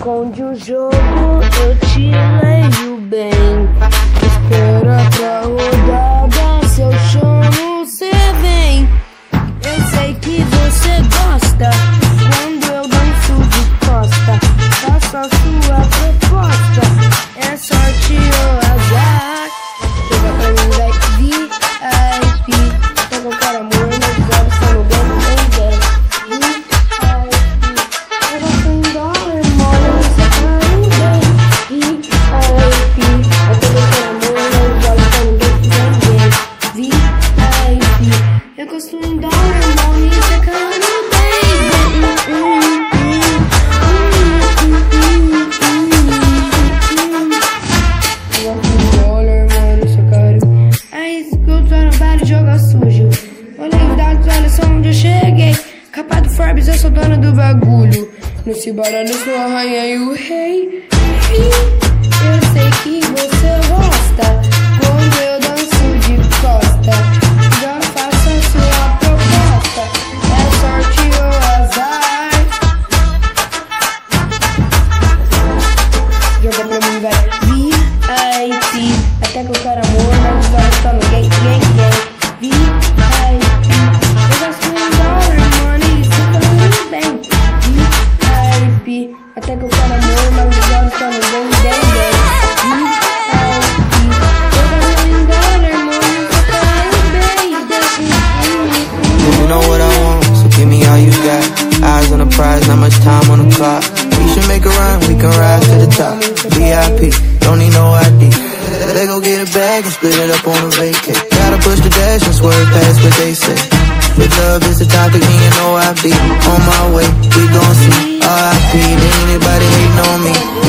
esconde o jogo, eu te leio bem. Os dados, olha só onde eu cheguei. Capa do Forbes, eu sou dona do bagulho. Nesse baralho sou a rainha e o rei. Eu Vai. VIP. Até que o cara morra, os olhos estão no gay, gay, gay. VIP. Eu gosto de dólar, money, isso tá tudo bem. VIP. Até que o cara morra, os olhos estão no dólar, money, isso tá. You know what I want, so give me all you got. Eyes on the prize, not much time on the clock. We should make a run, we can rise to the top. VIP, don't need no ID. They go get a bag and split it up on a vacay. Gotta push the dash and swerve past what they say. With love is the topic, me and be on my way. We gon' see RIP, anybody hating on me.